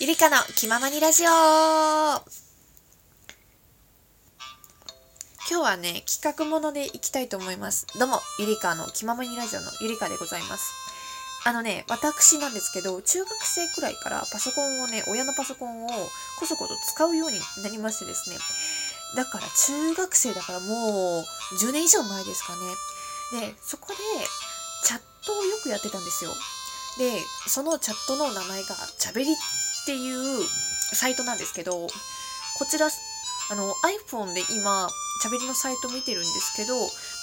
ゆりかの気ままにラジオ今日はね、企画ものでいきたいと思います。どうも、ゆりかの気ままにラジオのゆりかでございます。あのね、私なんですけど、中学生くらいからパソコンをね、親のパソコンをこそこと使うようになりましてですね。だから中学生だからもう10年以上前ですかね。で、そこでチャットをよくやってたんですよ。で、そのチャットの名前がチャベリっていうサイトなんですけど、こちら、あの iPhone で今、チャベリのサイト見てるんですけど、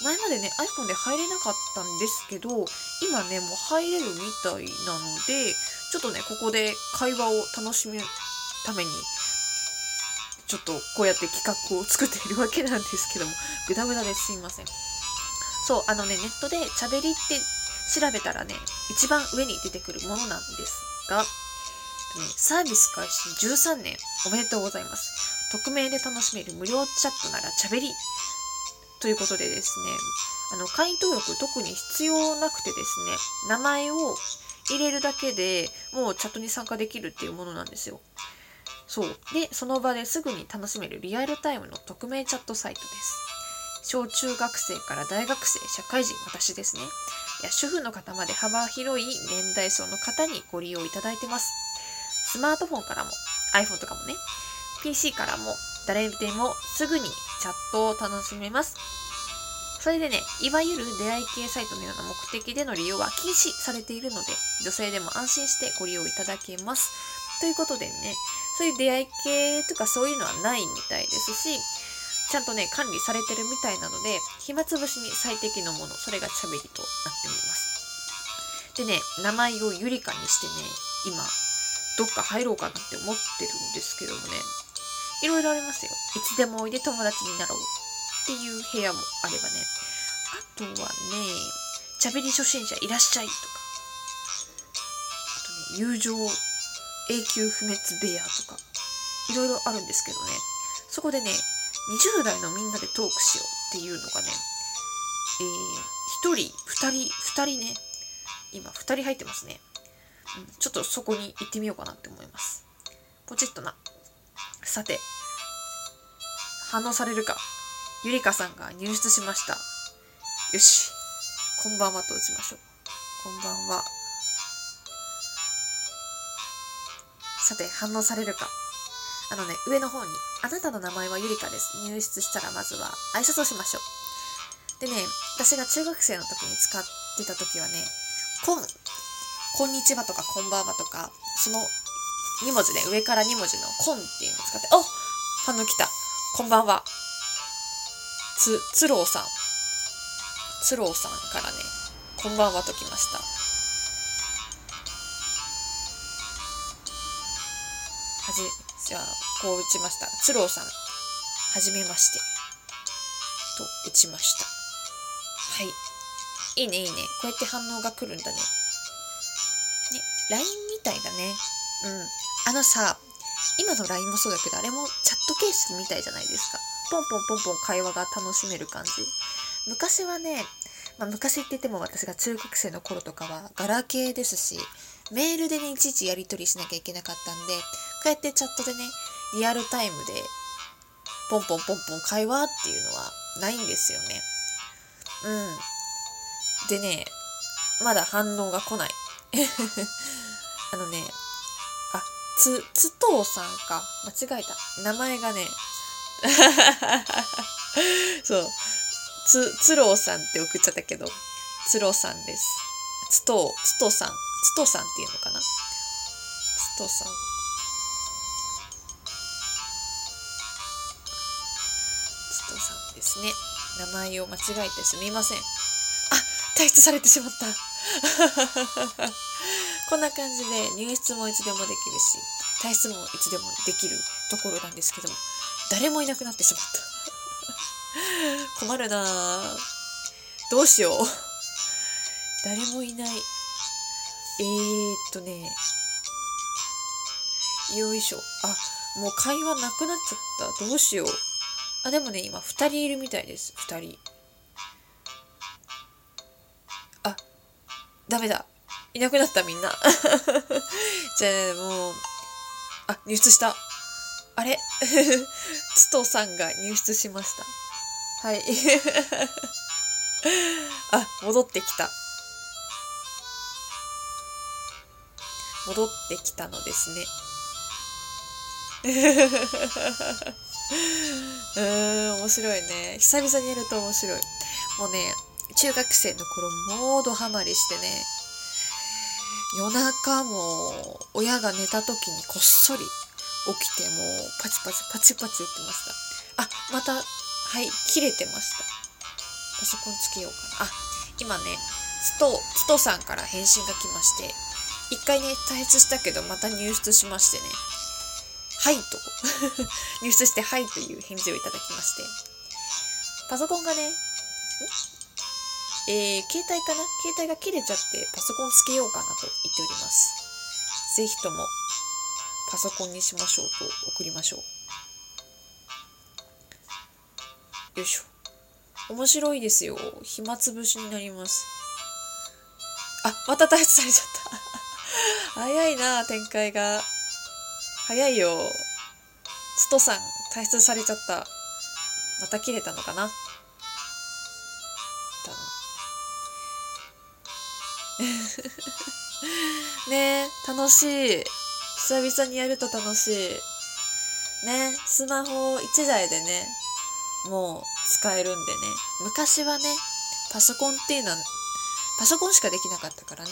前までね、iPhone で入れなかったんですけど、今ね、もう入れるみたいなので、ちょっとね、ここで会話を楽しむために、ちょっとこうやって企画を作っているわけなんですけども、ぐだぐだですいません。そう、あのね、ネットでチャベリって調べたらね、一番上に出てくるものなんですが、サービス開始13年おめでとうございます。匿名で楽しめる無料チャットならチャベリということでですね、あの、会員登録特に必要なくてですね、名前を入れるだけでもうチャットに参加できるっていうものなんですよ。そう。で、その場ですぐに楽しめるリアルタイムの匿名チャットサイトです。小中学生から大学生、社会人、私ですね。いや主婦の方まで幅広い年代層の方にご利用いただいてます。スマートフォンからも、iPhone とかもね、PC からも誰でもすぐにチャットを楽しめます。それでね、いわゆる出会い系サイトのような目的での利用は禁止されているので、女性でも安心してご利用いただけます。ということでね、そういう出会い系とかそういうのはないみたいですし、ちゃんとね、管理されてるみたいなので、暇つぶしに最適のもの、それがチャベリとなっております。でね、名前をゆりかにしてね、今、どっか入ろうかなって思ってるんですけどもね、いろいろありますよ。いつでもおいで友達になろうっていう部屋もあればね、あとはね、チャベリ初心者いらっしゃいとか、あとね、友情永久不滅部屋とか、いろいろあるんですけどね、そこでね、20代のみんなでトークしようっていうのがね、えー、1人、2人、2人ね、今2人入ってますね。ちょっとそこに行ってみようかなって思います。ポチッとな。さて、反応されるか。ゆりかさんが入室しました。よし。こんばんはと打ちましょう。こんばんは。さて、反応されるか。あのね、上の方に、あなたの名前はゆりかです。入室したらまずは挨拶をしましょう。でね、私が中学生の時に使ってた時はね、こん、こんにちはとかこんばんはとか、その2文字ね、上から2文字のこんっていうのを使って、お反応来た。こんばんは。つ、つろうさん。つろうさんからね、こんばんはときました。はじ、じゃあ、こう打ちました。つろうさん、はじめまして。と打ちました。はい。いいね、いいね。こうやって反応が来るんだね。ね、LINE みたいだね。うん。あのさ、今の LINE もそうだけど、あれもチャット形式みたいじゃないですか。ポンポンポンポン会話が楽しめる感じ。昔はね、まあ、昔って言っても私が中学生の頃とかはガラケーですし、メールでね、いちいちやり取りしなきゃいけなかったんで、こうやってチャットでね、リアルタイムで、ポンポンポンポン会話っていうのはないんですよね。うん。でね、まだ反応が来ない。あのね、あ、つ、つとうさんか。間違えた。名前がね、そう。つ、つろうさんって送っちゃったけど、つろうさんです。つとう、つとうさん。つとうさんっていうのかなつとうさん。つとうさんですね。名前を間違えてすみません。あ、退出されてしまった。こんな感じで入室もいつでもできるし、退出もいつでもできるところなんですけど、誰もいなくなってしまった。困るなぁ。どうしよう。誰もいない。えー、っとね。よいしょ。あ、もう会話なくなっちゃった。どうしよう。あ、でもね、今2人いるみたいです。2人。あ、ダメだ。いなくなったみんな。じゃあもう、あ入室した。あれ？つとさんが入室しました。はい。あ戻ってきた。戻ってきたのですね。うーん面白いね。久々にやると面白い。もうね中学生の頃もうドハマりしてね。夜中も親が寝た時にこっそり起きてもうパチパチパチパチ打ってました。あまたはい切れてました。パソコンつけようかな。あ今ねストストさんから返信が来まして一回ね退出したけどまた入室しましてね。はいと。入室してはいという返事をいただきまして。パソコンがねん？えー、携帯かな？携帯が切れちゃってパソコンつけようかなと言っております。ぜひともパソコンにしましょうと送りましょう。よいしょ。面白いですよ。暇つぶしになります。あまた退出されちゃった。早いな展開が。早いよ。ストさん退出されちゃった。また切れたのかな？ね楽しい。久々にやると楽しい。ねスマホ1台でねもう使えるんでね。昔はねパソコンっていうのはパソコンしかできなかったからね。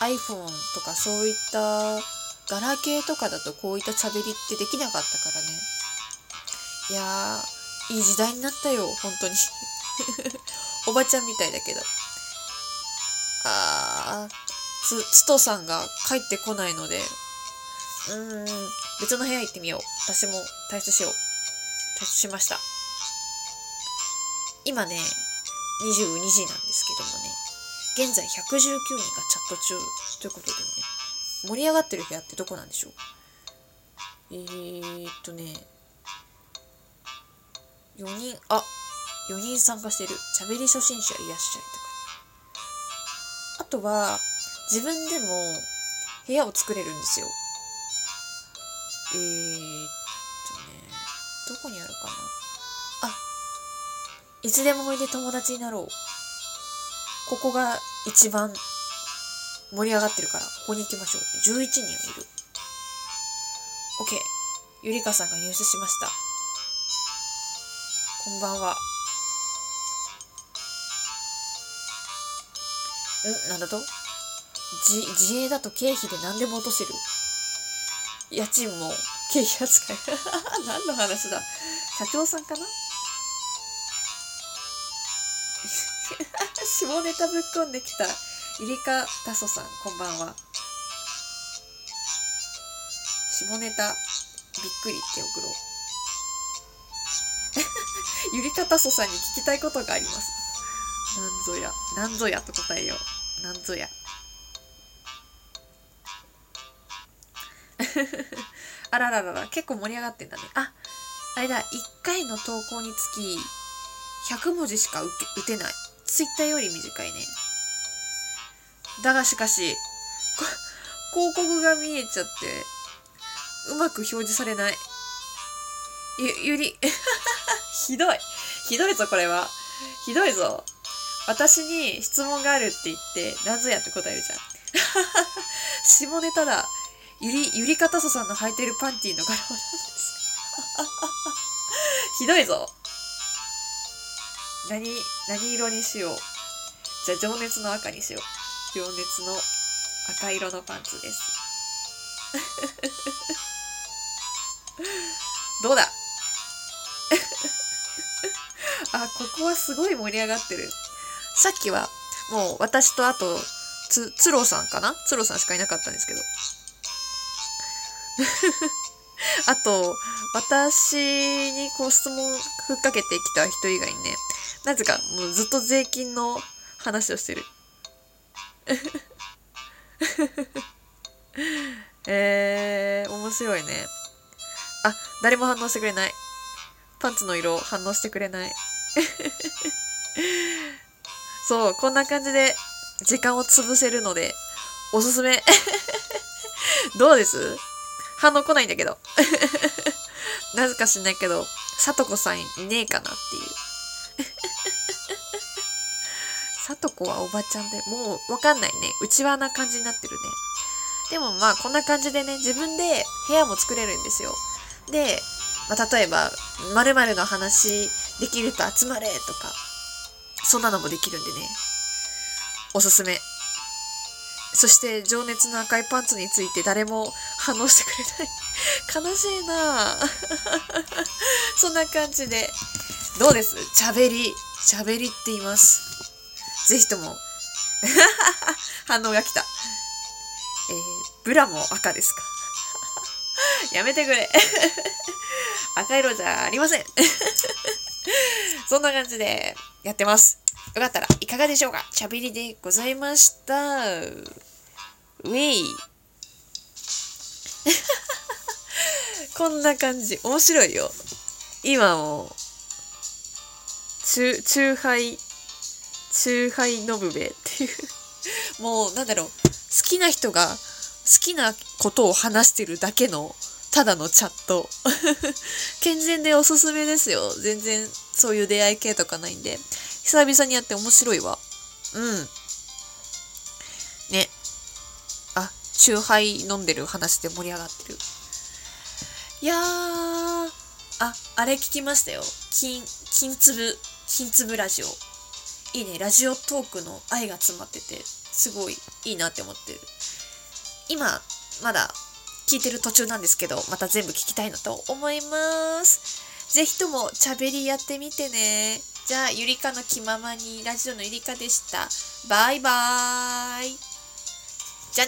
iPhone とかそういったガラケーとかだとこういった喋りってできなかったからね。いやーいい時代になったよ本当に。おばちゃんみたいだけど。あつつとさんが帰ってこないので。うーん別の部屋行ってみよう。私も退出しよう。退出しました。今ね22時なんですけどもね。現在119人がチャット中ということでね。盛り上がってる部屋ってどこなんでしょう？えー、っとね。4人あ4人参加してる。しゃべり初心者いらっしゃいとか。とは自分でも部屋を作れるんですよ。えー、っとねどこにあるかな。あいつでもおいで友達になろう。ここが一番盛り上がってるからここに行きましょう。11人いる。OK ゆりかさんが入手しました。こんばんは。うんなんだと？自自営だと経費で何でも落とせる？家賃も経費扱い。何の話だ？社長さんかな？下ネタぶっこんできた。ゆりかたそさんこんばんは。下ネタびっくりって送ろう。ゆりかたそさんに聞きたいことがあります。なんぞや。なんぞやと答えよう。なんぞや。あらららら。結構盛り上がってんだね。ああれだ。1回の投稿につき100文字しか打てない。ツイッターより短いね。だがしかし広告が見えちゃってうまく表示されない。ゆゆり。ひどい。ひどいぞこれは。ひどいぞ。私に質問があるって言って何ぞやって答えるじゃん下ネタだゆり、ゆりかたそさんの履いてるパンティーの柄は何ですか？ひどいぞ。何、何色にしよう。じゃあ、情熱の赤にしよう。情熱の赤色のパンツです。どうだ？あ、ここはすごい盛り上がってる。さっきは、もう私とあと、つ、つろさんかな？つろさんしかいなかったんですけど。あと、私にこう質問ふっかけてきた人以外にね、なぜかもうずっと税金の話をしてる。えー、面白いね。あ、誰も反応してくれない。パンツの色反応してくれない。そう、こんな感じで時間を潰せるので、おすすめ。どうです？反応来ないんだけど。なぜか知んないけど、さとこさんいねえかなっていう。さとこはおばちゃんで、もうわかんないね。内輪な感じになってるね。でもまあこんな感じでね、自分で部屋も作れるんですよ。で、まあ、例えば、〇〇の話できると集まれとか、そんなのもできるんでね。おすすめ。そして情熱の赤いパンツについて誰も反応してくれない 悲しいな そんな感じで。どうです？チャベリ。チャベリって言います。ぜひとも 反応が来た。えー、ブラも赤ですか？やめてくれ赤色じゃありませんそんな感じでやってます。よかったらいかがでしょうか？しゃべりでございました。ウェイ。こんな感じ。面白いよ。今も、チューハイ、チューハイノブベっていうもうなんだろう、好きな人が好きなことを話してるだけのただのチャット。健全でおすすめですよ。全然そういう出会い系とかないんで。久々にやって面白いわ。うん。ね。あ、チューハイ飲んでる話で盛り上がってる。いやー、あ、あれ聞きましたよ。金、金粒、金粒ラジオ。いいね。ラジオトークの愛が詰まってて、すごいいいなって思ってる。今、まだ聞いてる途中なんですけど、また全部聞きたいなと思います。ぜひとも、ちゃべりやってみてね。じゃあ、ゆりかの気ままに、ラジオのゆりかでした。バイバーイ。